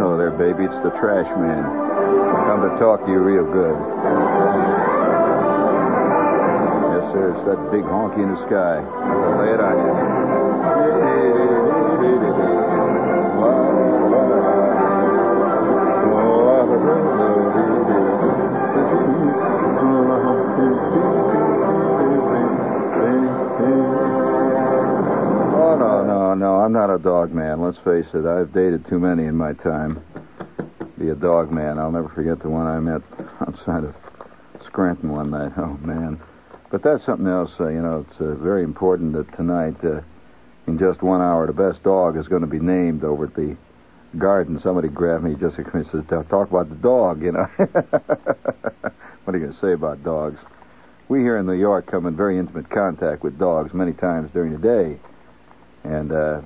Oh, there, baby, it's the trash man. Come to talk to you real good. Yes, sir, it's that big honky in the sky. I'll lay it on you. Oh, no. I'm not a dog man. Let's face it. I've dated too many in my time. Be a dog man. I'll never forget the one I met outside of Scranton one night. Oh, man. But that's something else. Uh, you know, it's uh, very important that tonight, uh, in just one hour, the best dog is going to be named over at the garden. Somebody grabbed me just and says, "Talk about the dog." You know, what are you going to say about dogs? We here in New York come in very intimate contact with dogs many times during the day, and uh,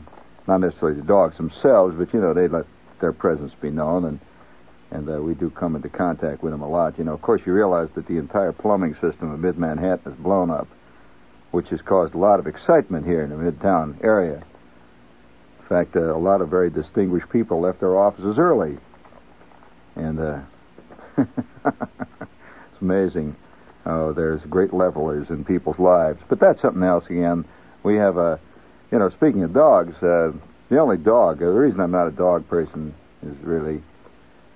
not necessarily the dogs themselves, but you know they let their presence be known, and and uh, we do come into contact with them a lot. You know, of course, you realize that the entire plumbing system of Mid Manhattan is blown up, which has caused a lot of excitement here in the Midtown area. In fact, uh, a lot of very distinguished people left their offices early, and uh, it's amazing. There's great levelers in people's lives, but that's something else again. We have a, you know, speaking of dogs, uh, the only dog. The reason I'm not a dog person is really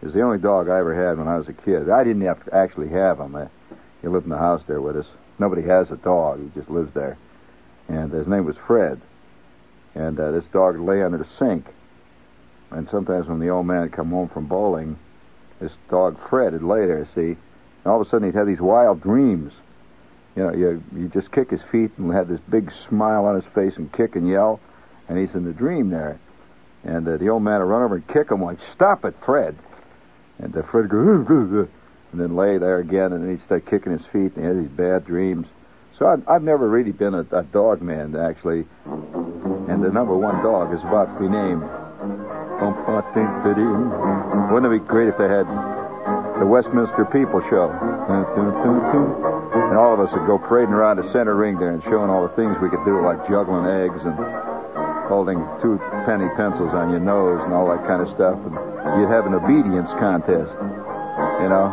is the only dog I ever had when I was a kid. I didn't have to actually have him. Uh, he lived in the house there with us. Nobody has a dog. He just lives there. And his name was Fred. And uh, this dog lay under the sink. And sometimes when the old man would come home from bowling, this dog Fred would lay there, see. And all of a sudden he'd have these wild dreams. You know, you, you just kick his feet and have this big smile on his face and kick and yell. And he's in the dream there. And uh, the old man would run over and kick him like, Stop it, Fred. And uh, Fred would go, "Ugh, ugh, ugh," and then lay there again, and then he'd start kicking his feet, and he had these bad dreams. So I've, I've never really been a, a dog man, actually. And the number one dog is about to be named. Wouldn't it be great if they had the Westminster People Show? And all of us would go parading around the center ring there and showing all the things we could do, like juggling eggs and holding two penny pencils on your nose and all that kind of stuff. And you'd have an obedience contest, you know.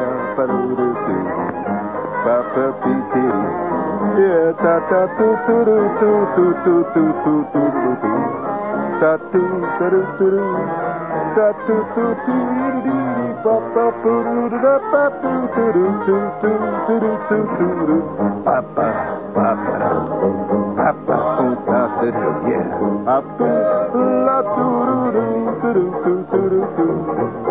Ba, ba, ba, ba, da, doo, doo, doo, doo, doo, doo, doo, doo, doo. Ba, bee, dee, dee, dee. Ba, ba, boo, doo, doo, dee, dee. Ba ba ba ba bee bee bee ba doo doo doo doo. Ba ba ba. Ba ba dee. Yeah da da doo doo doo doo doo doo doo doo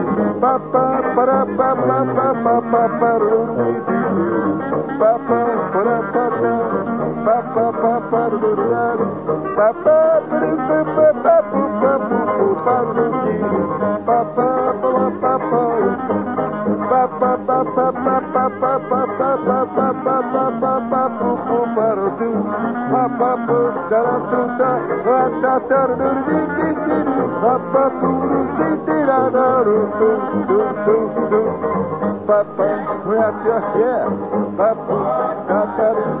doo doo. Da doo da doo doo doo. Da doo doo doo doo doo doo. Ba ba boo doo doo da ba doo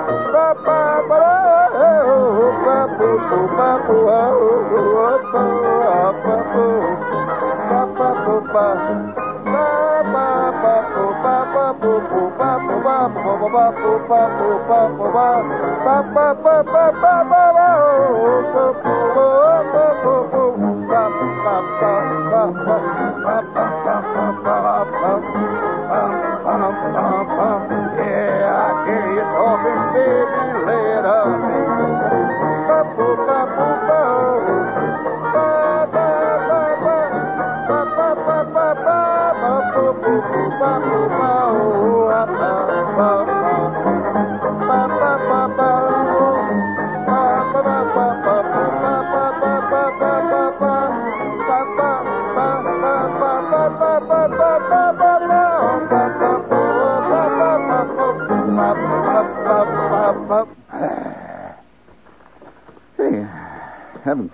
da. Ba ba boo da doo doo. Yeah. Ba boo la doo doo doo. Yeah. Haven't.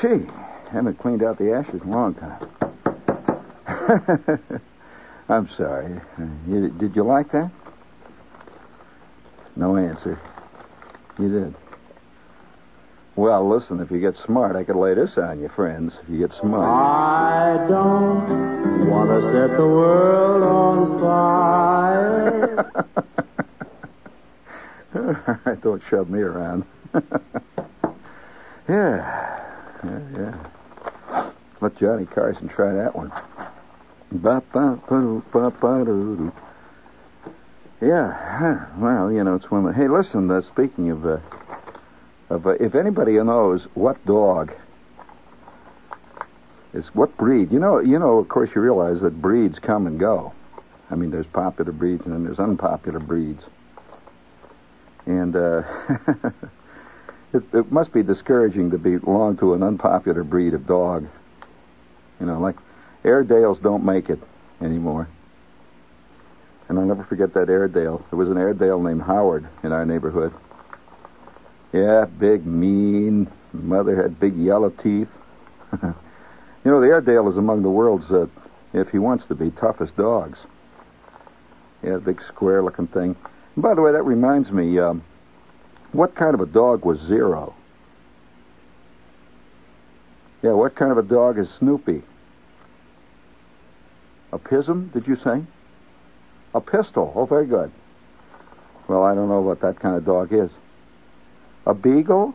She haven't cleaned out the ashes in a long time. I'm sorry. You, did you like that? No answer. You did. Well, listen, if you get smart, I could lay this on you, friends. If you get smart. I don't want to set the world on fire. Don't shove me around. yeah. Yeah, yeah. Let Johnny Carson try that one. Yeah, well, you know, it's one of the... Hey, listen, uh, speaking of... Uh, of uh, if anybody knows what dog is what breed, you know, you know, of course, you realize that breeds come and go. I mean, there's popular breeds and then there's unpopular breeds. And uh, it, it must be discouraging to belong to an unpopular breed of dog. You know, like Airedales don't make it anymore. And I'll never forget that Airedale. There was an Airedale named Howard in our neighborhood. Yeah, big, mean. Mother had big yellow teeth. you know, the Airedale is among the world's, uh, if he wants to be, toughest dogs. Yeah, big square-looking thing. And by the way, that reminds me. Um, what kind of a dog was Zero? Yeah, what kind of a dog is Snoopy? A pism, did you say? A pistol. Oh, very good. Well, I don't know what that kind of dog is. A beagle?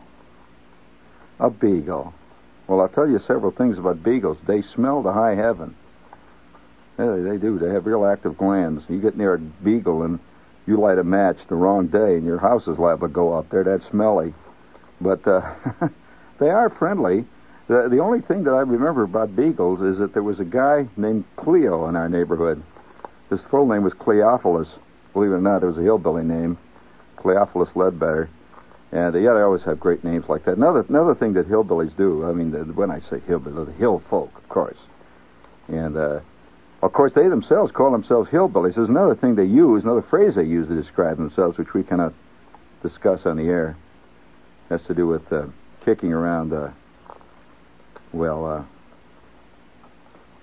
A beagle. Well, I'll tell you several things about beagles. They smell to high heaven. Yeah, they do. They have real active glands. You get near a beagle and you light a match the wrong day, and your house is to go up. They're that smelly. But uh, they are friendly. The, the only thing that I remember about beagles is that there was a guy named Cleo in our neighborhood. His full name was Cleophilus. Believe it or not, it was a hillbilly name, Cleophilus Ledbetter. And uh, yeah, they always have great names like that. Another another thing that hillbillies do. I mean, the, when I say hillbilly, the hill folk, of course. And uh, of course, they themselves call themselves hillbillies. There's another thing they use, another phrase they use to describe themselves, which we cannot discuss on the air. It has to do with uh, kicking around. Uh, well, uh,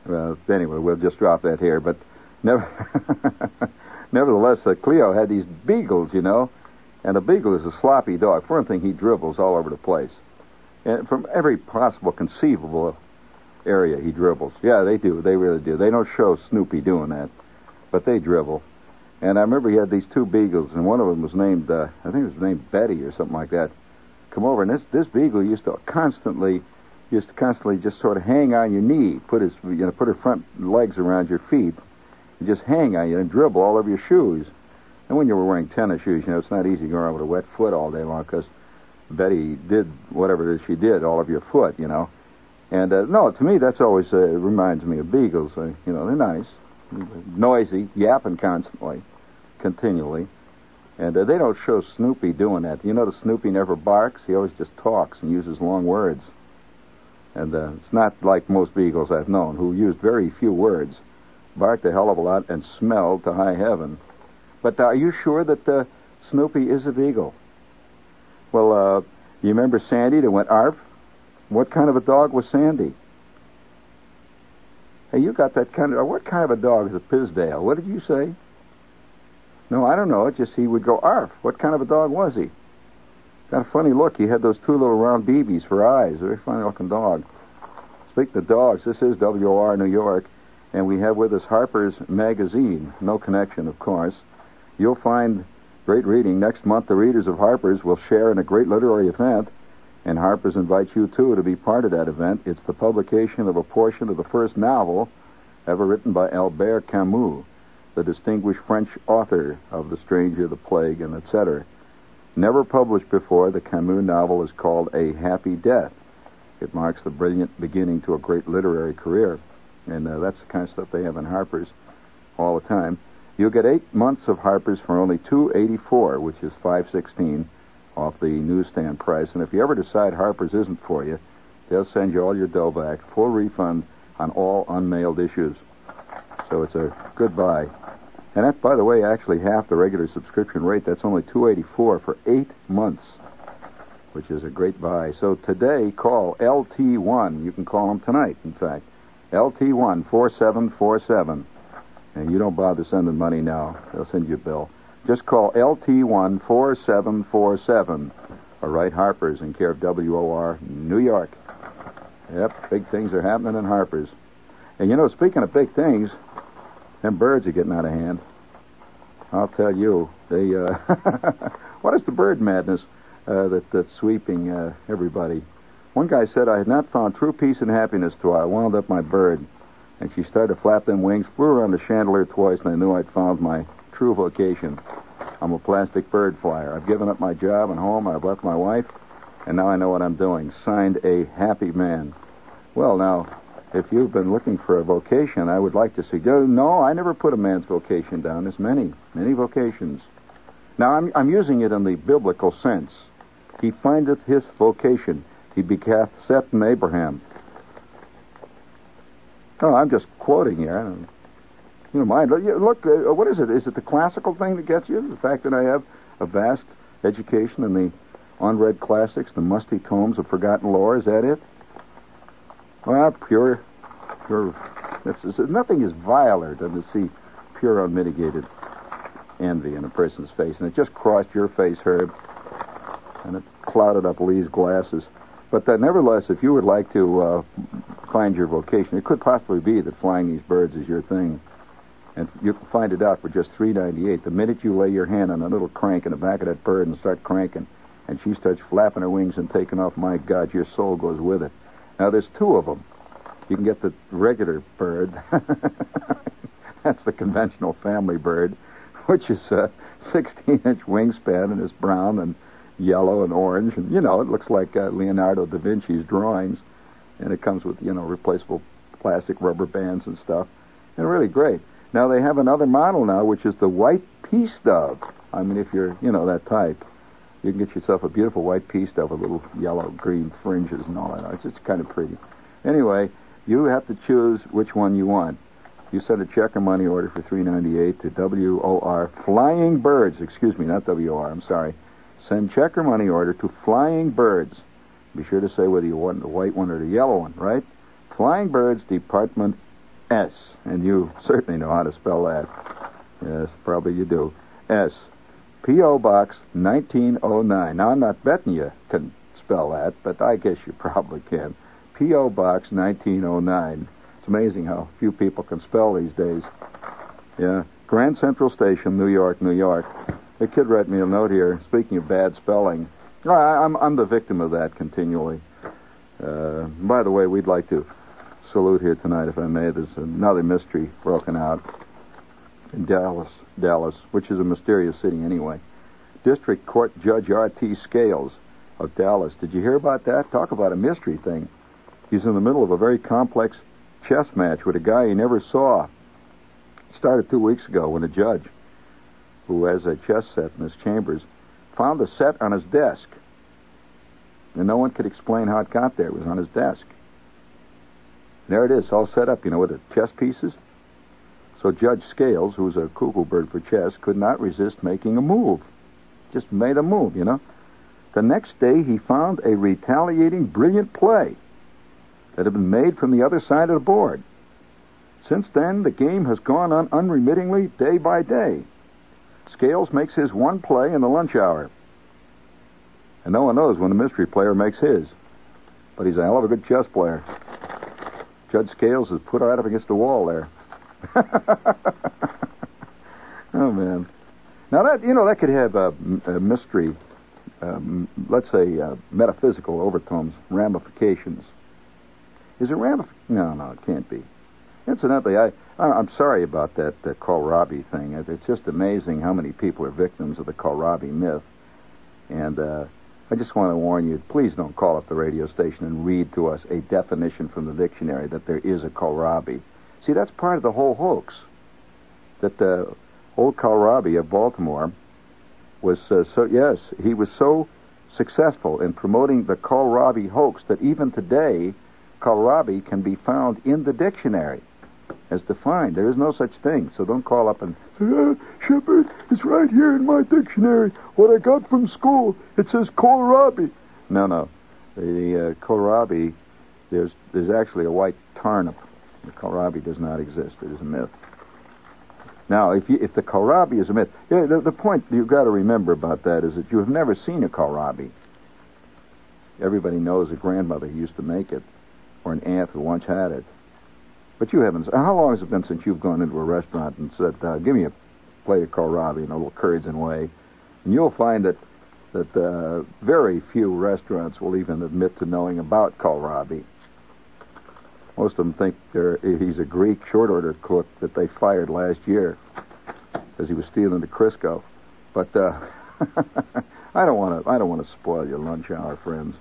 well, anyway, we'll just drop that here. But never, nevertheless, uh, Cleo had these beagles, you know, and a beagle is a sloppy dog. For one thing, he dribbles all over the place, and from every possible conceivable area he dribbles. Yeah, they do. They really do. They don't show Snoopy doing that, but they dribble. And I remember he had these two beagles, and one of them was named, uh, I think it was named Betty or something like that. Come over, and this this beagle used to constantly, used to constantly just sort of hang on your knee, put his, you know, put her front legs around your feet, and just hang on you and dribble all over your shoes. And when you were wearing tennis shoes, you know, it's not easy going around with a wet foot all day long because Betty did whatever it is she did all over your foot, you know. And uh, no, to me, that's always uh, reminds me of beagles. Uh, you know, they're nice, noisy, yapping constantly, continually. And uh, they don't show Snoopy doing that. You notice Snoopy never barks. He always just talks and uses long words. And uh, it's not like most beagles I've known who used very few words, barked a hell of a lot, and smelled to high heaven. But are you sure that uh, Snoopy is a beagle? Well, uh, you remember Sandy that went arf? What kind of a dog was Sandy? Hey, you got that kind of. What kind of a dog is a Pisdale? What did you say? No, I don't know. It just he would go arf. What kind of a dog was he? Got a funny look. He had those two little round BBs for eyes. Very funny looking dog. Speaking of dogs, this is WOR New York, and we have with us Harper's Magazine. No connection, of course. You'll find great reading. Next month, the readers of Harper's will share in a great literary event, and Harper's invites you, too, to be part of that event. It's the publication of a portion of the first novel ever written by Albert Camus, the distinguished French author of The Stranger, The Plague, and etc. Never published before, the Camus novel is called A Happy Death. It marks the brilliant beginning to a great literary career. And uh, that's the kind of stuff they have in Harper's all the time. You'll get eight months of Harper's for only two eighty four, which is five sixteen off the newsstand price. And if you ever decide Harper's isn't for you, they'll send you all your dough back, full refund on all unmailed issues. So it's a good buy. And that's, by the way, actually half the regular subscription rate. That's only two eighty four for eight months, which is a great buy. So today, call LT1. You can call them tonight, in fact. LT1 4747. And you don't bother sending money now. They'll send you a bill. Just call LT1 4747 or write Harper's in care of WOR, New York. Yep, big things are happening in Harper's. And you know, speaking of big things, them birds are getting out of hand. I'll tell you, they. Uh, what is the bird madness uh, that that's sweeping uh, everybody? One guy said I had not found true peace and happiness till I wound up my bird, and she started to flap them wings, flew around the chandelier twice, and I knew I'd found my true vocation. I'm a plastic bird flyer. I've given up my job and home. I've left my wife, and now I know what I'm doing. Signed, a happy man. Well, now, if you've been looking for a vocation, I would like to suggest. No, I never put a man's vocation down. There's many, many vocations. Now, I'm, I'm using it in the biblical sense. He findeth his vocation. He begat Seth and Abraham. No, I'm just quoting here. You know, mind. Look, uh, what is it? Is it the classical thing that gets you? The fact that I have a vast education in the unread classics, the musty tomes of forgotten lore. Is that it? Well, pure, pure. It's, it's, nothing is viler than to see pure unmitigated. envy in a person's face, and it just crossed your face, Herb, and it clouded up Lee's glasses. But uh, nevertheless, if you would like to uh, find your vocation, it could possibly be that flying these birds is your thing, and you can find it out for just three ninety eight. The minute you lay your hand on a little crank in the back of that bird and start cranking, and she starts flapping her wings and taking off, my God, your soul goes with it. Now there's two of them. You can get the regular bird. That's the conventional family bird, which is a 16 inch wingspan and is brown and yellow and orange. And, you know, it looks like uh, Leonardo da Vinci's drawings. And it comes with, you know, replaceable plastic rubber bands and stuff. And really great. Now they have another model now, which is the white peace dove. I mean, if you're, you know, that type, you can get yourself a beautiful white peace dove with little yellow, green fringes and all that. It's just kind of pretty. Anyway, you have to choose which one you want. You send a check or money order for three ninety eight to WOR Flying Birds. Excuse me, not WOR. I'm sorry. Send check or money order to Flying Birds. Be sure to say whether you want the white one or the yellow one, right? Flying Birds, Department S. And you certainly know how to spell that. Yes, probably you do. S. P.O. Box 1909. Now, I'm not betting you can spell that, but I guess you probably can. P.O. Box 1909. It's amazing how few people can spell these days. Yeah. Grand Central Station, New York, New York. A kid wrote me a note here, speaking of bad spelling. I, I'm, I'm the victim of that continually. Uh, by the way, we'd like to salute here tonight, if I may. There's another mystery broken out in Dallas, Dallas, which is a mysterious city anyway. District Court Judge R.T. Scales of Dallas. Did you hear about that? Talk about a mystery thing. He's in the middle of a very complex chess match with a guy he never saw. It started two weeks ago when a judge, who has a chess set in his chambers, found the set on his desk. And no one could explain how it got there. It was on his desk. There it is, all set up, you know, with the chess pieces. So Judge Scales, who's a cuckoo bird for chess, could not resist making a move. Just made a move, you know. The next day, he found a retaliating, brilliant play that had been made from the other side of the board. Since then, the game has gone on unremittingly day by day. Scales makes his one play in the lunch hour. And no one knows when the mystery player makes his. But he's a hell of a good chess player. Judge Scales has put right up against the wall there. oh, man. Now, that, you know, that could have a, a mystery, um, let's say uh, metaphysical overtones, ramifications. Is it ramif? No, no, it can't be. Incidentally, I, I'm sorry about that uh, kohlrabi thing. It's just amazing how many people are victims of the kohlrabi myth. And uh, I just want to warn you, please don't call up the radio station and read to us a definition from the dictionary that there is a kohlrabi. See, that's part of the whole hoax. That the old kohlrabi of Baltimore was uh, so, yes, he was so successful in promoting the kohlrabi hoax that even today, kohlrabi can be found in the dictionary as defined. There is no such thing. So don't call up and say, ah, Shepherd, it's right here in my dictionary. What I got from school. It says kohlrabi. No, no. The uh, kohlrabi, there's, there's actually a white tarnip. The kohlrabi does not exist. It is a myth. Now, if, you, if the kohlrabi is a myth, yeah, the, the point you've got to remember about that is that you have never seen a kohlrabi. Everybody knows a grandmother who used to make it, or an aunt who once had it. But you haven't. How long has it been since you've gone into a restaurant and said, uh, "Give me a plate of kohlrabi and a little curds and whey"? And you'll find that that uh, very few restaurants will even admit to knowing about kohlrabi. Most of them think he's a Greek short order cook that they fired last year because he was stealing the Crisco. But uh, I don't want to. I don't want to spoil your lunch hour, friends.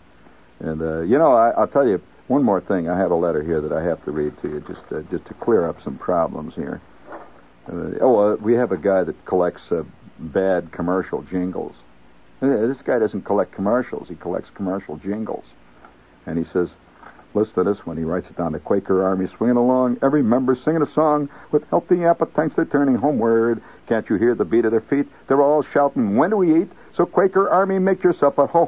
And uh, you know, I, I'll tell you one more thing. I have a letter here that I have to read to you, just uh, just to clear up some problems here. Uh, oh, uh, we have a guy that collects uh, bad commercial jingles. This guy doesn't collect commercials; he collects commercial jingles. And he says, Listen to this one. He writes it down. The Quaker Army swinging along, every member singing a song with healthy appetites. They're turning homeward. Can't you hear the beat of their feet? They're all shouting, "When do we eat?" So Quaker Army, make yourself at home,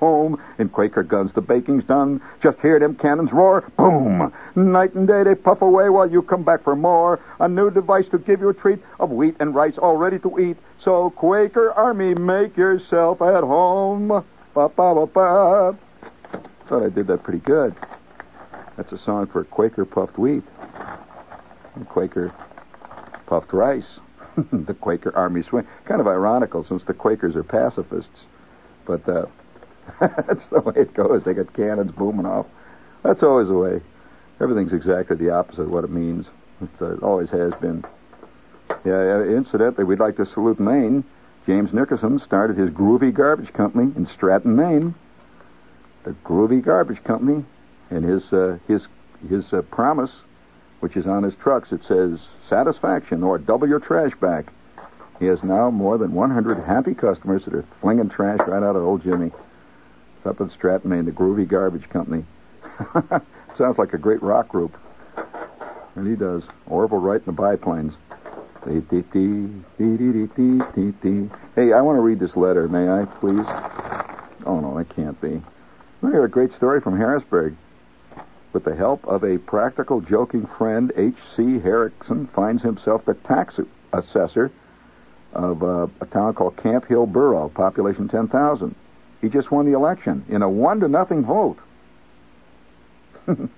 home. In Quaker guns, the baking's done. Just hear them cannons roar. Boom! Night and day they puff away while you come back for more. A new device to give you a treat of wheat and rice all ready to eat. So Quaker Army, make yourself at home. Ba ba ba ba. Thought I did that pretty good. That's a song for Quaker puffed wheat and Quaker puffed rice. the Quaker Army swing. Kind of ironical since the Quakers are pacifists. But uh, that's the way it goes. They got cannons booming off. That's always the way. Everything's exactly the opposite of what it means. It uh, always has been. Yeah, incidentally, we'd like to salute Maine. James Nickerson started his Groovy Garbage Company in Stratton, Maine. The Groovy Garbage Company, and his uh, his his uh, promise which is on his trucks. It says satisfaction or double your trash back. He has now more than 100 happy customers that are flinging trash right out of old Jimmy. It's up in Stratton, Maine, the Groovy Garbage Company. Sounds like a great rock group. And he does. Orville Wright and the Biplanes. Hey, I want to read this letter. May I, please? Oh, no, that can't be. I hear a great story from Harrisburg. With the help of a practical, joking friend, H.C. Harrison finds himself the tax assessor of uh, a town called Camp Hill Borough, population 10,000. He just won the election in a one to nothing vote. Listen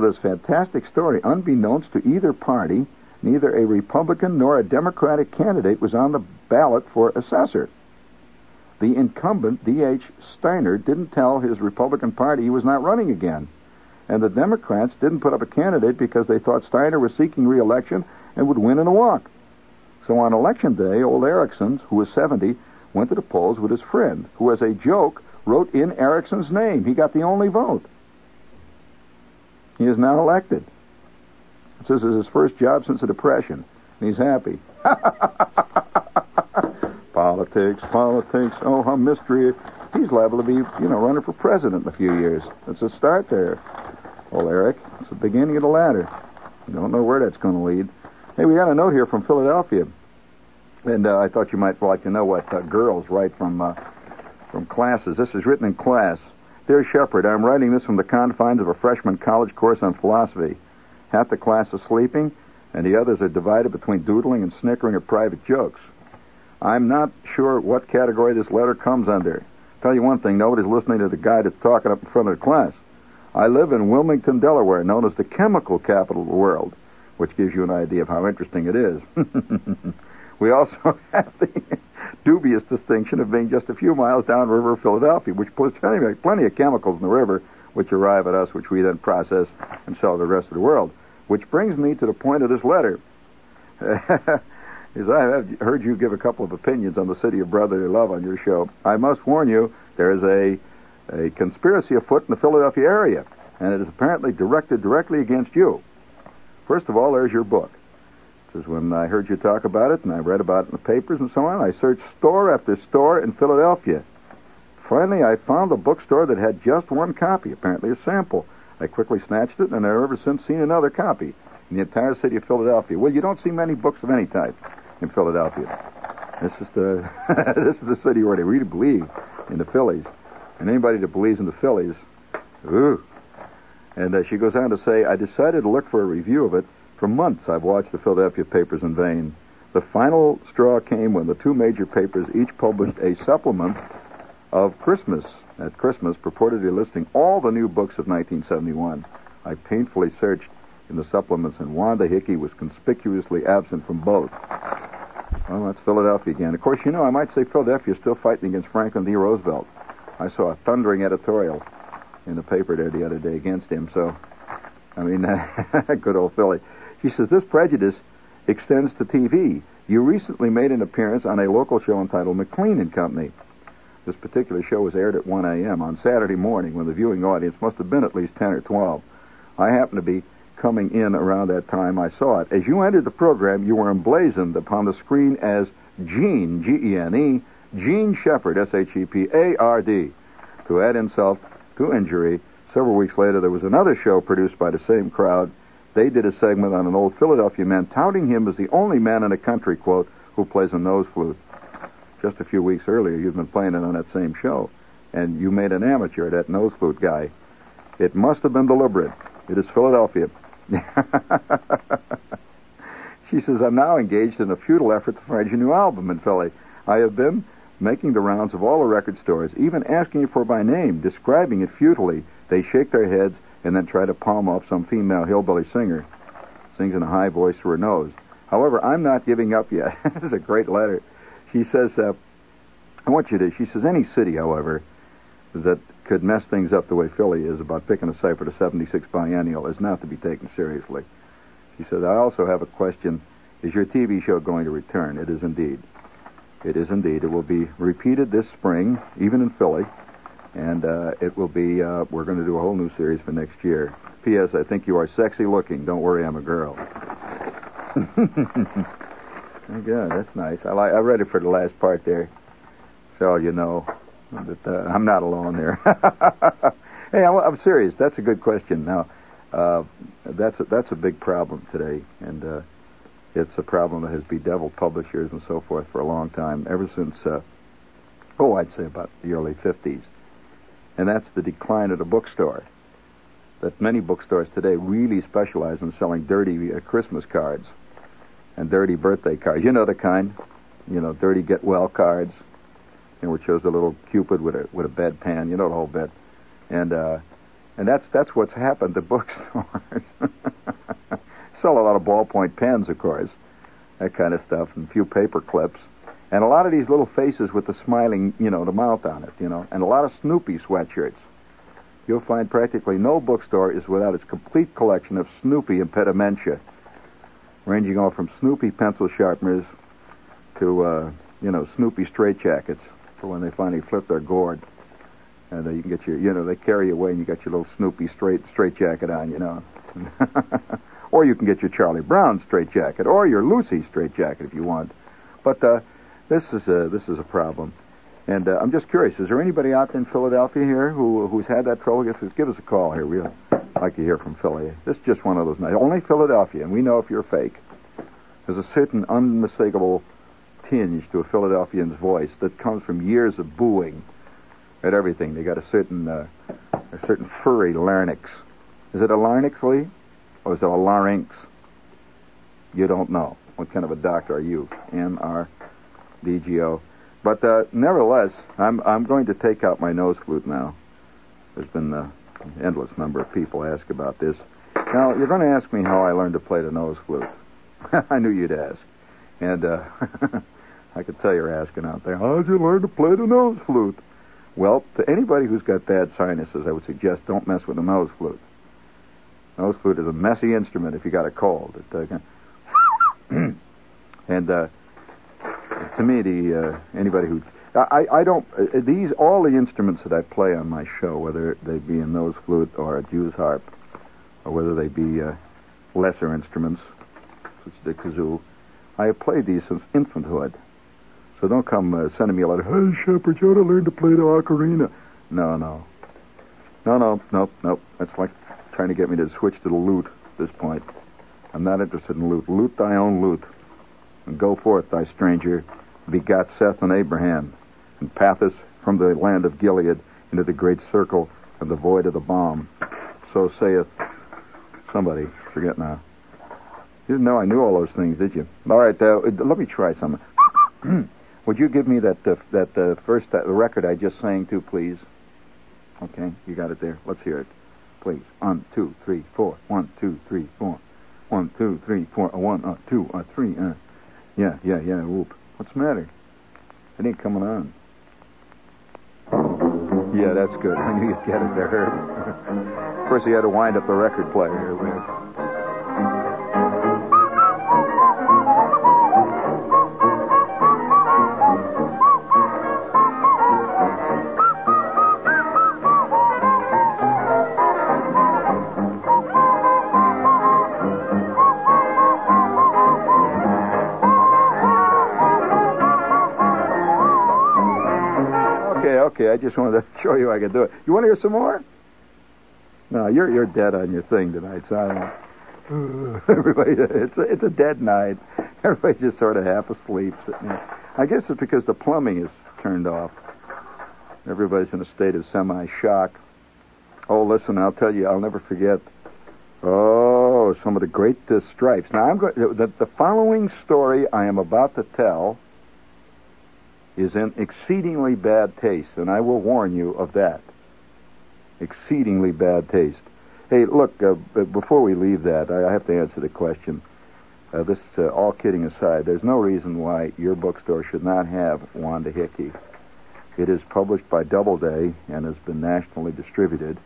to this fantastic story. Unbeknownst to either party, neither a Republican nor a Democratic candidate was on the ballot for assessor. The incumbent, D.H. Steiner, didn't tell his Republican Party he was not running again and the Democrats didn't put up a candidate because they thought Steiner was seeking reelection and would win in a walk. So on election day, old Erickson, who was 70, went to the polls with his friend, who, as a joke, wrote in Erickson's name. He got the only vote. He is now elected. This is his first job since the Depression, and he's happy. politics, politics, oh, how mystery. He's liable to be, you know, running for president in a few years. It's a start there. Well, Eric, it's the beginning of the ladder. You don't know where that's going to lead. Hey, we got a note here from Philadelphia, and uh, I thought you might like to know what uh, girls write from uh, from classes. This is written in class. Dear Shepherd, I'm writing this from the confines of a freshman college course on philosophy. Half the class is sleeping, and the others are divided between doodling and snickering at private jokes. I'm not sure what category this letter comes under. Tell you one thing, nobody's listening to the guy that's talking up in front of the class. I live in Wilmington, Delaware, known as the chemical capital of the world, which gives you an idea of how interesting it is. we also have the dubious distinction of being just a few miles downriver of Philadelphia, which puts plenty, plenty of chemicals in the river, which arrive at us, which we then process and sell to the rest of the world. Which brings me to the point of this letter. As I have heard you give a couple of opinions on the city of brotherly love on your show, I must warn you there is a a conspiracy afoot in the Philadelphia area, and it is apparently directed directly against you. First of all, there's your book. It says, when I heard you talk about it and I read about it in the papers and so on, I searched store after store in Philadelphia. Finally, I found a bookstore that had just one copy, apparently a sample. I quickly snatched it, and I've ever since seen another copy in the entire city of Philadelphia. Well, you don't see many books of any type in Philadelphia. This is the this is the city where they really believe in the Phillies. And anybody that believes in the Phillies, ooh. And uh, she goes on to say, I decided to look for a review of it. For months, I've watched the Philadelphia papers in vain. The final straw came when the two major papers each published a supplement of Christmas at Christmas, purportedly listing all the new books of 1971. I painfully searched in the supplements, and Wanda Hickey was conspicuously absent from both. Well, that's Philadelphia again. Of course, you know, I might say Philadelphia is still fighting against Franklin D. Roosevelt. I saw a thundering editorial in the paper there the other day against him. So, I mean, good old Philly. She says this prejudice extends to TV. You recently made an appearance on a local show entitled McLean and Company. This particular show was aired at 1 a.m. on Saturday morning when the viewing audience must have been at least 10 or 12. I happened to be coming in around that time. I saw it. As you entered the program, you were emblazoned upon the screen as Gene, G-E-N-E, Gene Shepard, S-H-E-P-A-R-D. To add insult to injury, Several weeks later, there was another show produced by the same crowd. They did a segment on an old Philadelphia man, touting him as the only man in the country, quote, who plays a nose flute. Just a few weeks earlier, you've been playing it on that same show, and you made an amateur, that nose flute guy. It must have been deliberate. It is Philadelphia. she says, I'm now engaged in a futile effort to find your new album in Philly. I have been making the rounds of all the record stores, even asking you for by name, describing it futilely. They shake their heads and then try to palm off some female hillbilly singer. Sings in a high voice through her nose. However, I'm not giving up yet. this is a great letter. She says, uh, I want you to, she says, any city, however, that could mess things up the way Philly is about picking a for the 76 biennial is not to be taken seriously. She says, I also have a question. Is your TV show going to return? It is indeed. It is indeed. It will be repeated this spring, even in Philly. And uh, it will be, uh, we're going to do a whole new series for next year. P.S. I think you are sexy looking. Don't worry, I'm a girl. Good, that's nice. I, like, I read it for the last part there. So you know that uh, I'm not alone there. hey, I'm, I'm, serious. That's a good question. Now, uh, that's a, that's a big problem today, and uh, it's a problem that has bedeviled publishers and so forth for a long time, ever since, uh, oh, I'd say about the early 50s. And that's the decline of the bookstore. That many bookstores today really specialize in selling dirty uh, Christmas cards and dirty birthday cards. You know the kind, you know, dirty get well cards, you know, which shows a little cupid with a with a bedpan. You know the whole bit, and uh, and that's that's what's happened to bookstores. Sell a lot of ballpoint pens, of course, that kind of stuff, and a few paper clips, and a lot of these little faces with the smiling, you know, the mouth on it, you know, and a lot of Snoopy sweatshirts. You'll find practically no bookstore is without its complete collection of Snoopy impedimenta, ranging all from Snoopy pencil sharpeners to, uh, you know, Snoopy straitjackets for when they finally flip their gourd. And uh, you can get your, you know, they carry you away and you got your little Snoopy straight straitjacket on, you know. or you can get your Charlie Brown straitjacket or your Lucy straitjacket if you want. But uh, this is a this is a problem. And uh, I'm just curious, is there anybody out in Philadelphia here who who's had that trouble? Give give us a call here. We'd like to hear from Philly. This is just one of those nights. Only Philadelphia, and we know if you're fake. There's a certain unmistakable tinge to a Philadelphian's voice that comes from years of booing at everything. They got a certain uh, a certain furry larynx. Is it a larynx, Lee? Or is it a larynx? You don't know. What kind of a doctor are you? M R D G O. But uh, nevertheless, I'm I'm going to take out my nose flute now. There's been an endless number of people ask about this. Now you're going to ask me how I learned to play the nose flute. I knew you'd ask, and uh, I could tell you're asking out there. How'd you learn to play the nose flute? Well, to anybody who's got bad sinuses, I would suggest don't mess with the nose flute. Nose flute is a messy instrument if you got a cold. It, uh, and uh, to me, the uh, anybody who I, I don't uh, these all the instruments that I play on my show, whether they be a nose flute or a Jew's harp, or whether they be uh, lesser instruments such as the kazoo, I have played these since infanthood. So don't come uh, sending me a letter. Hey, Shepherd, you ought to learn to play the ocarina. No, no, no, no, no, no. That's like trying to get me to switch to the lute at this point. I'm not interested in lute. Loot thy own loot. And go forth, thy stranger, begat Seth and Abraham, and Pathus from the land of Gilead into the great circle and the void of the bomb. So saith somebody, forget now. You didn't know I knew all those things, did you? All right, uh, let me try something. Would you give me that uh, that uh, first uh, record I just sang to, please? Okay, you got it there. Let's hear it, please. One, two, three, four. One, two, three, four. One, two, three, four. Uh, one, uh, two, uh, three. Uh. Yeah, yeah, yeah. Whoop. What's the matter? It ain't coming on. Yeah, that's good. I knew you'd get it there. of course, you had to wind up the record player. Okay. I just wanted to show you I could do it. You want to hear some more? No, you're you're dead on your thing tonight, so I don't. Everybody, it's a, it's a dead night. Everybody's just sort of half asleep sitting there. I guess it's because the plumbing is turned off. Everybody's in a state of semi-shock. Oh, listen, I'll tell you, I'll never forget. Oh, some of the great uh, stripes. Now, I'm going. The, the following story I am about to tell is in exceedingly bad taste, and I will warn you of that. Exceedingly bad taste. Hey, look, uh, before we leave that, I have to answer the question. Uh, this, uh, all kidding aside, there's no reason why your bookstore should not have Wanda Hickey. It is published by Doubleday and has been nationally distributed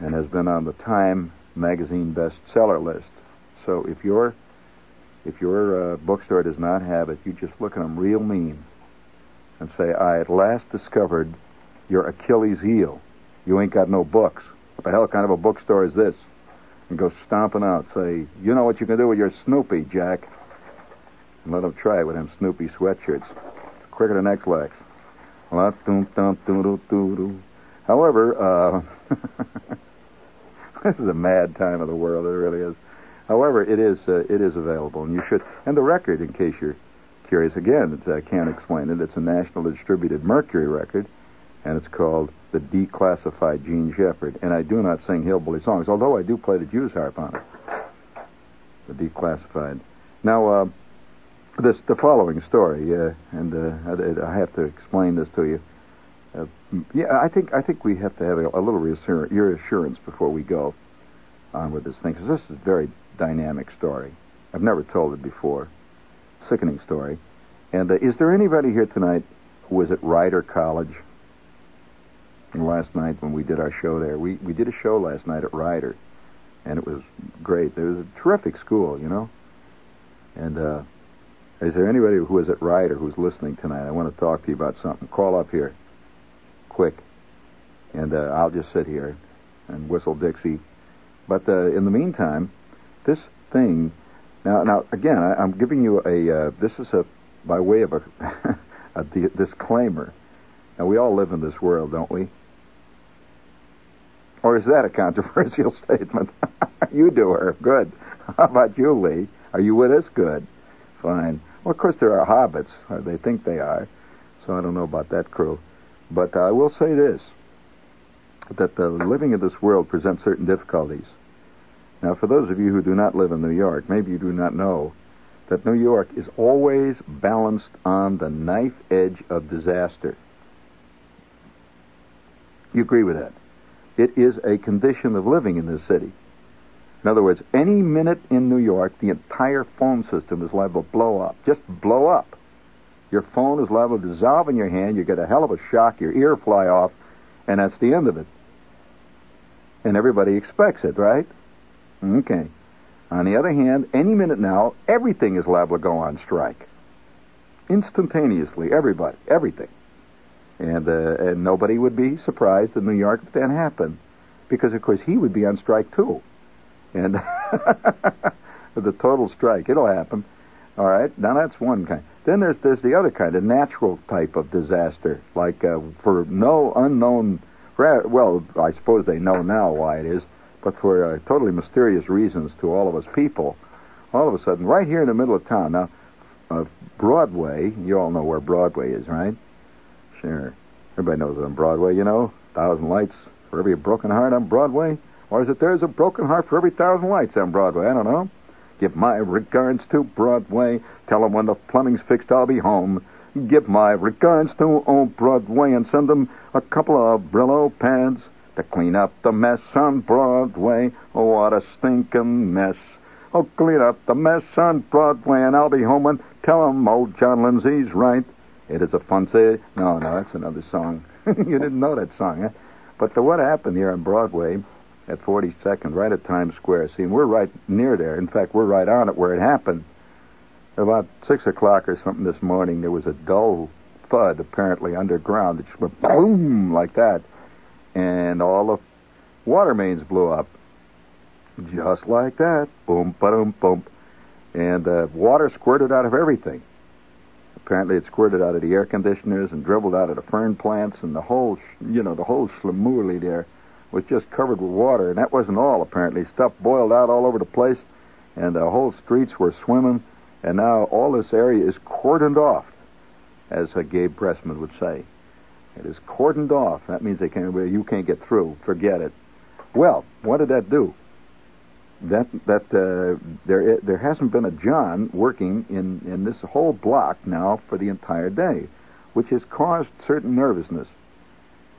and has been on the Time magazine bestseller list. So if your if your uh, bookstore does not have it, you just look at them real mean and say, I at last discovered your Achilles heel. You ain't got no books. What the hell kind of a bookstore is this? And go stomping out. Say, you know what you can do with your Snoopy, Jack. And let them try it with them Snoopy sweatshirts. It's quicker than Ex-Lax. However, uh, this is a mad time of the world. It really is. However, it is uh, it is available, and you should. And the record, in case you're curious. Again, I can't explain it. It's a national distributed Mercury record, and it's called The Declassified Jean Shepherd. And I do not sing hillbilly songs, although I do play the Jew's harp on it. The Declassified. Now, uh, this the following story, uh, and uh, I have to explain this to you. Uh, yeah, I think I think we have to have a, a little reassur- reassurance before we go on with this thing, because this is a very dynamic story. I've never told it before sickening story. And uh, is there anybody here tonight who was at Rider College? Last night when we did our show there, we, we did a show last night at Rider, and it was great. It was a terrific school, you know. And uh, is there anybody who was at Rider who's listening tonight? I want to talk to you about something. Call up here, quick, and uh, I'll just sit here and whistle Dixie. But uh, in the meantime, this thing now, now again, I, am giving you a. Uh, this is a by way of a, a disclaimer. Now, we all live in this world, don't we? Or is that a controversial statement? you do her. Good. How about you, Lee? Are you with us? Good. Fine. Well, of course, there are hobbits. Or they think they are. So I don't know about that crew. But I will say this that the living in this world presents certain difficulties. Now, for those of you who do not live in New York, maybe you do not know that New York is always balanced on the knife edge of disaster. You agree with that? It is a condition of living in this city. In other words, any minute in New York, the entire phone system is liable to blow up. Just blow up. Your phone is liable to dissolve in your hand. You get a hell of a shock. Your ear fly off, and that's the end of it. And everybody expects it, right? Okay. On the other hand, any minute now, everything is liable to go on strike. Instantaneously, everybody, everything. And, uh, and nobody would be surprised in New York if that happened. Because, of course, he would be on strike too. And the total strike, it'll happen. All right, now that's one kind. Then there's there's the other kind, a natural type of disaster, like uh, for no unknown. Well, I suppose they know now why it is but for uh, totally mysterious reasons to all of us people, all of a sudden, right here in the middle of town, now, uh, Broadway, you all know where Broadway is, right? Sure. Everybody knows it on Broadway, you know. Thousand lights for every broken heart on Broadway. Or is it there's a broken heart for every thousand lights on Broadway? I don't know. Give my regards to Broadway. Tell them when the plumbing's fixed, I'll be home. Give my regards to old Broadway and send them a couple of Brillo pads to clean up the mess on Broadway. Oh, what a stinking mess. Oh, clean up the mess on Broadway, and I'll be home and tell 'em old John Lindsay's right. It is a fun say. No, no, that's another song. you didn't know that song, huh? But the, what happened here on Broadway at 42nd, right at Times Square, see, we're right near there. In fact, we're right on it where it happened. About 6 o'clock or something this morning, there was a dull thud, apparently underground. It just went boom like that and all the water mains blew up. Just like that. Boom, boom, boom. And uh, water squirted out of everything. Apparently, it squirted out of the air conditioners and dribbled out of the fern plants and the whole, you know, the whole schlemurly there. was just covered with water, and that wasn't all, apparently. Stuff boiled out all over the place, and the whole streets were swimming, and now all this area is cordoned off, as uh, Gabe Pressman would say. It is cordoned off. That means they can't, you can't get through. Forget it. Well, what did that do? That that uh, there there hasn't been a John working in in this whole block now for the entire day, which has caused certain nervousness.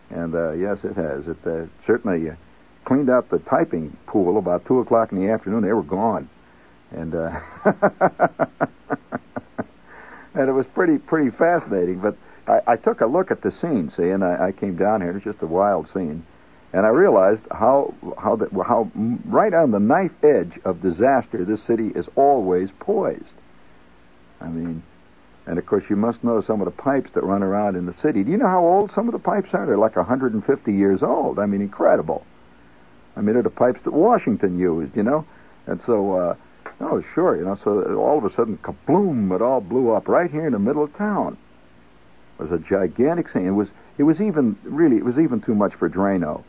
And uh, yes, it has. It uh, certainly uh, cleaned out the typing pool about two o'clock in the afternoon. They were gone, and uh, and it was pretty pretty fascinating. But I, I took a look at the scene, see, and I, I came down here. It's just a wild scene, and I realized how how that how right on the knife edge of disaster this city is always poised. I mean, and of course, you must know some of the pipes that run around in the city. Do you know how old some of the pipes are? They're like 150 years old. I mean, incredible. I mean, they're the pipes that Washington used, you know? And so, uh, oh, sure, you know, so all of a sudden, kabloom, it all blew up right here in the middle of town. It was a gigantic scene. It was, it was even, really, it was even too much for Drano.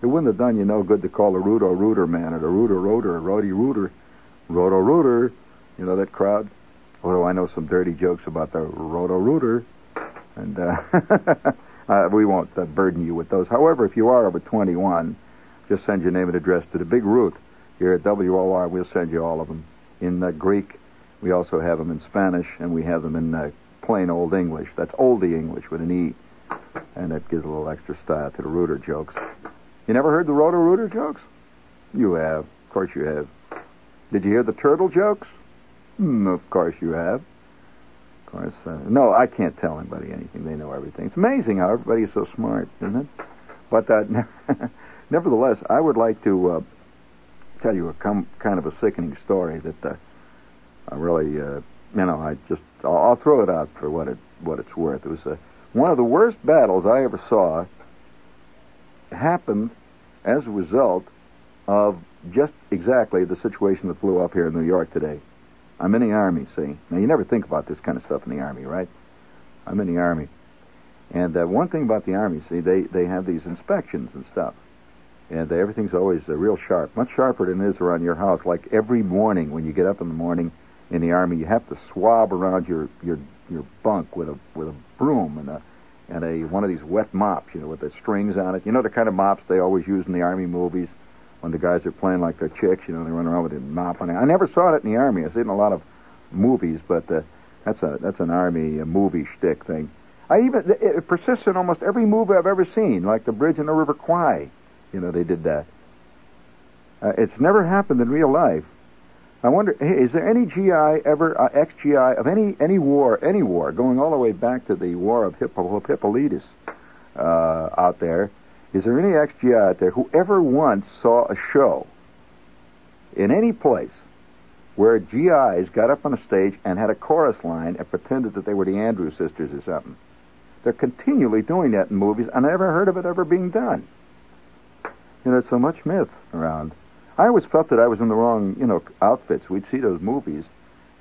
It wouldn't have done you no good to call the Rudo Rooter man or the Rooter Rotor or Rody Rooter. Roto Rooter, you know that crowd? Although I know some dirty jokes about the Roto Rooter, and uh, uh, we won't uh, burden you with those. However, if you are over 21, just send your name and address to the Big Ruth here at WOR. We'll send you all of them in uh, Greek. We also have them in Spanish, and we have them in uh, plain old English. That's oldie English with an E, and that gives a little extra style to the Rooter jokes. You never heard the Roto Rooter jokes? You have. Of course you have. Did you hear the turtle jokes? Mm, of course you have. Of course. Uh, no, I can't tell anybody anything. They know everything. It's amazing how everybody is so smart, isn't it? But uh, nevertheless, I would like to uh, tell you a com- kind of a sickening story that uh, I really, uh, you know, I just I'll, throw it out for what it what it's worth. It was uh, one of the worst battles I ever saw. Happened as a result of just exactly the situation that blew up here in New York today. I'm in the Army, see. Now, you never think about this kind of stuff in the Army, right? I'm in the Army. And uh, one thing about the Army, see, they, they have these inspections and stuff. And uh, everything's always uh, real sharp, much sharper than it is around your house. Like every morning when you get up in the morning in the Army, you have to swab around your, your, your bunk with a, with a broom and a, and a, one of these wet mops, you know, with the strings on it. You know the kind of mops they always use in the Army movies? when the guys are playing like they're chicks, you know, they run around with a mop on it. I never saw it in the army. I've seen a lot of movies, but uh, that's a that's an army a movie shtick thing. I even it persists in almost every movie I've ever seen, like the bridge in the River Kwai. You know, they did that. Uh, it's never happened in real life. I wonder, is there any GI ever, uh, ex-GI of any any war, any war, going all the way back to the War of Hippo, Hippolytus uh, out there? Is there any ex-GI out there who ever once saw a show in any place where GIs got up on a stage and had a chorus line and pretended that they were the Andrews sisters or something? They're continually doing that in movies. And I never heard of it ever being done. You know, there's so much myth around. I always felt that I was in the wrong, you know, outfits. We'd see those movies,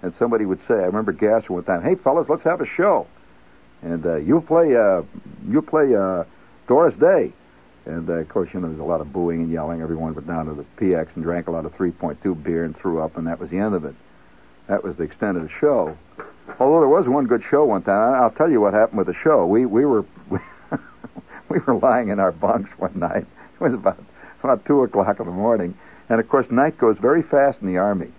and somebody would say, I remember Gasser one time, "Hey, fellas, let's have a show," and uh, you play, uh, you play uh, Doris Day. And uh, of course, you know, there's a lot of booing and yelling. Everyone went down to the PX and drank a lot of 3.2 beer and threw up, and that was the end of it. That was the extent of the show. Although there was one good show one time, I'll tell you what happened with the show. We we were we, we were lying in our bunks one night. It was about about two o'clock in the morning, and of course, night goes very fast in the army.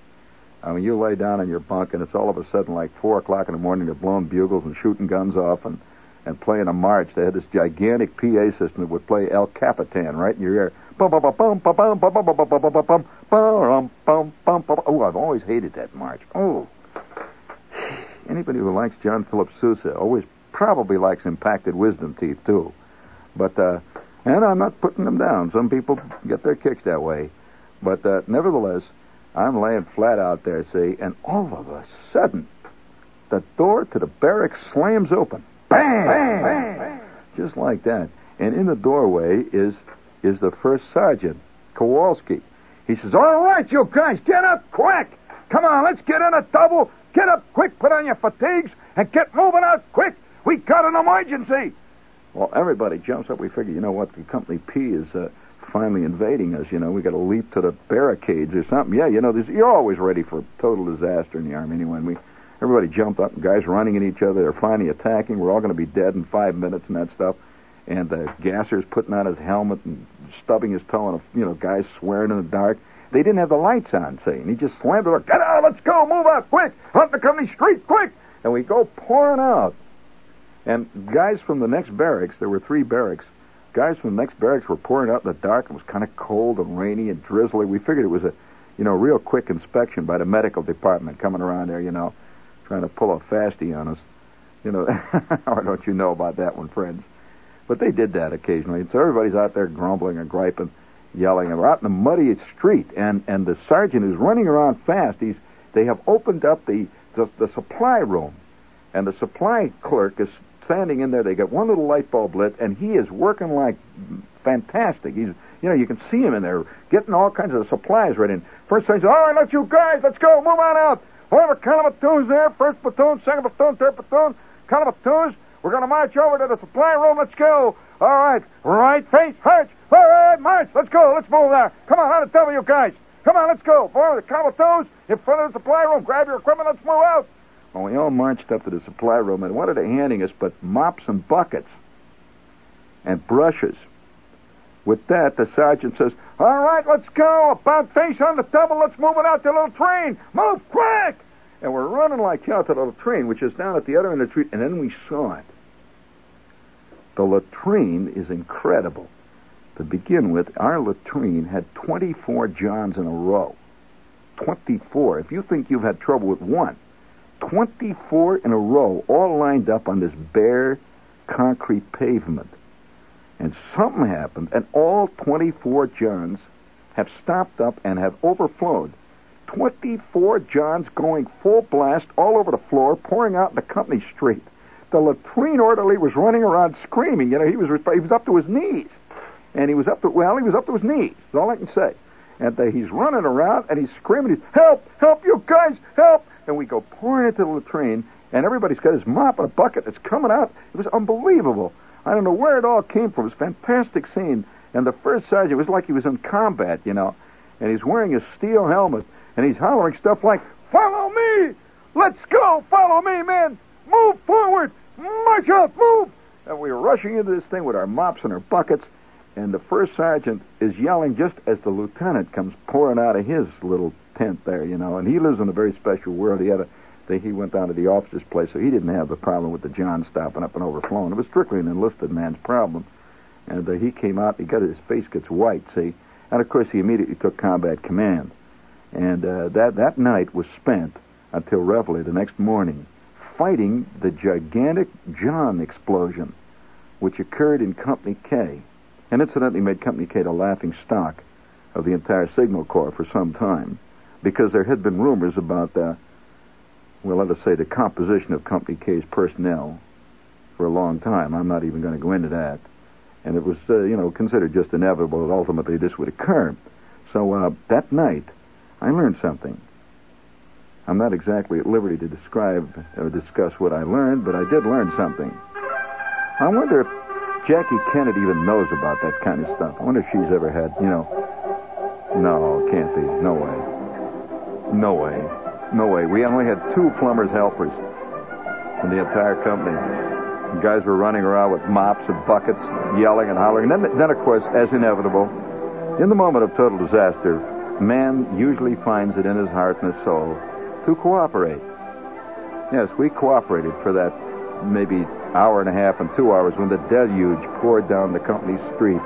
I mean, you lay down in your bunk, and it's all of a sudden like four o'clock in the morning. They're blowing bugles and shooting guns off, and and playing a march. They had this gigantic PA system that would play El Capitan right in your ear. Oh, I've always hated that march. Oh. Anybody who likes John Philip Sousa always probably likes impacted wisdom teeth, too. But, uh, and I'm not putting them down. Some people get their kicks that way. But, uh, nevertheless, I'm laying flat out there, see, and all of a sudden, the door to the barracks slams open. Bang! Bang! Bang! Just like that. And in the doorway is is the first sergeant, Kowalski. He says, All right, you guys, get up quick. Come on, let's get in a double. Get up quick, put on your fatigues, and get moving out quick. We got an emergency. Well, everybody jumps up. We figure, you know what? The company P is uh, finally invading us. You know, we got to leap to the barricades or something. Yeah, you know, you're always ready for total disaster in the army. Anyway, we everybody jumped up, guys running at each other. They're finally attacking. We're all going to be dead in five minutes and that stuff. And the gasser's putting on his helmet and stubbing his toe, and you know, guys swearing in the dark. They didn't have the lights on, see, and he just slammed the door. Get out! Let's go! Move out! Quick! Hunt the company street! Quick! And we go pouring out. And guys from the next barracks, there were three barracks, guys from the next barracks were pouring out in the dark. It was kind of cold and rainy and drizzly. We figured it was a, you know, real quick inspection by the medical department coming around there, you know, trying to pull a fasty on us. You know, or don't you know about that one, friends? But they did that occasionally. And so everybody's out there grumbling and griping, yelling. And we're out in the muddy street, and, and the sergeant is running around fast. He's, they have opened up the, the, the supply room, and the supply clerk is standing in there. They got one little light bulb lit, and he is working like fantastic. He's, you know, you can see him in there getting all kinds of supplies ready. And first says, "All right, let's you guys, let's go, move on out. Whatever kind of platoons there, first platoon, second platoon, third platoon, kind of platoons. We're going to march over to the supply room. Let's go. All right, right face, march. All right, march. Let's go. Let's move there. Come on, on the double, you guys. Come on, let's go. Form the count of toes in front of the supply room. Grab your equipment. Let's move out. Well, we all marched up to the supply room, and what are they handing us but mops and buckets and brushes? With that, the sergeant says, All right, let's go. About face on the double. Let's move it out to the little train. Move quick! And we're running like hell to the little train, which is down at the other end of the street, and then we saw it. The latrine is incredible. To begin with, our latrine had 24 Johns in a row. 24. If you think you've had trouble with one, 24 in a row, all lined up on this bare concrete pavement. And something happened, and all 24 Johns have stopped up and have overflowed. 24 Johns going full blast all over the floor, pouring out in the company street. The latrine orderly was running around screaming. You know, he was he was up to his knees, and he was up to well, he was up to his knees. That's all I can say. And uh, he's running around and he's screaming, he's, "Help! Help! You guys! Help!" And we go pouring into the latrine, and everybody's got his mop and a bucket that's coming out. It was unbelievable. I don't know where it all came from. It was a fantastic scene. And the first sergeant was like he was in combat, you know. And he's wearing a steel helmet, and he's hollering stuff like, Follow me! Let's go! Follow me, men! Move forward! March up! Move! And we were rushing into this thing with our mops and our buckets, and the first sergeant is yelling just as the lieutenant comes pouring out of his little tent there, you know. And he lives in a very special world. He had a they, he went down to the officer's place, so he didn't have the problem with the John stopping up and overflowing. It was strictly an enlisted man's problem. And uh, he came out, he got his face gets white, see. And of course, he immediately took combat command. And uh, that that night was spent until reveille the next morning, fighting the gigantic John explosion, which occurred in Company K, and incidentally made Company K the laughing stock of the entire Signal Corps for some time because there had been rumors about, uh, well, let us say, the composition of Company K's personnel for a long time. I'm not even going to go into that. And it was, uh, you know, considered just inevitable that ultimately this would occur. So uh, that night, I learned something. I'm not exactly at liberty to describe or discuss what I learned, but I did learn something. I wonder if Jackie Kennedy even knows about that kind of stuff. I wonder if she's ever had, you know. No, can't be. No way. No way. No way. We only had two plumbers helpers in the entire company. The guys were running around with mops and buckets, yelling and hollering. And then, then, of course, as inevitable, in the moment of total disaster, man usually finds it in his heart and his soul to cooperate. Yes, we cooperated for that maybe hour and a half and two hours when the deluge poured down the company street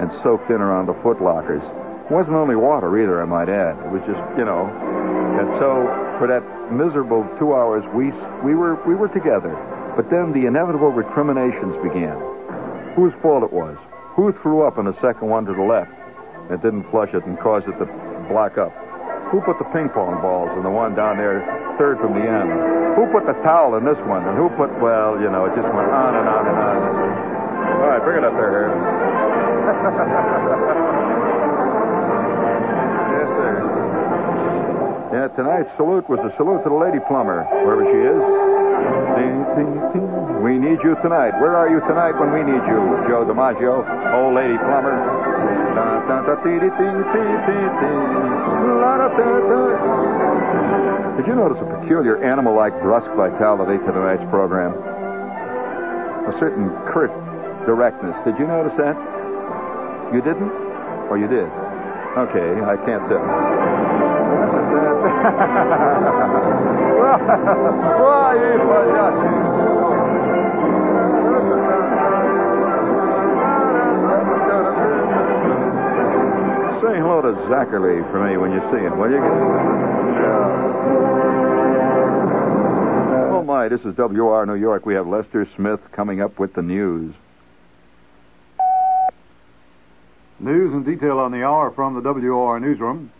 and soaked in around the footlockers. Wasn't only water either, I might add. It was just, you know. And so for that miserable two hours, we we were we were together. But then the inevitable recriminations began. Whose fault it was? Who threw up in the second one to the left and didn't flush it and caused it to block up? Who put the ping pong balls in the one down there, third from the end? Who put the towel in this one? And who put, well, you know, it just went on and on and on. All right, bring it up there, Herb. Yeah, tonight's salute was a salute to the lady plumber, wherever she is. We need you tonight. Where are you tonight when we need you? Joe DiMaggio, old lady plumber. Did you notice a peculiar animal-like brusque vitality to tonight's program? A certain curt directness. Did you notice that? You didn't? Or you did? Okay, I can't tell. Say hello to Zachary for me when you see him, will you? Oh, my, this is WOR New York. We have Lester Smith coming up with the news. News and detail on the hour from the WOR newsroom.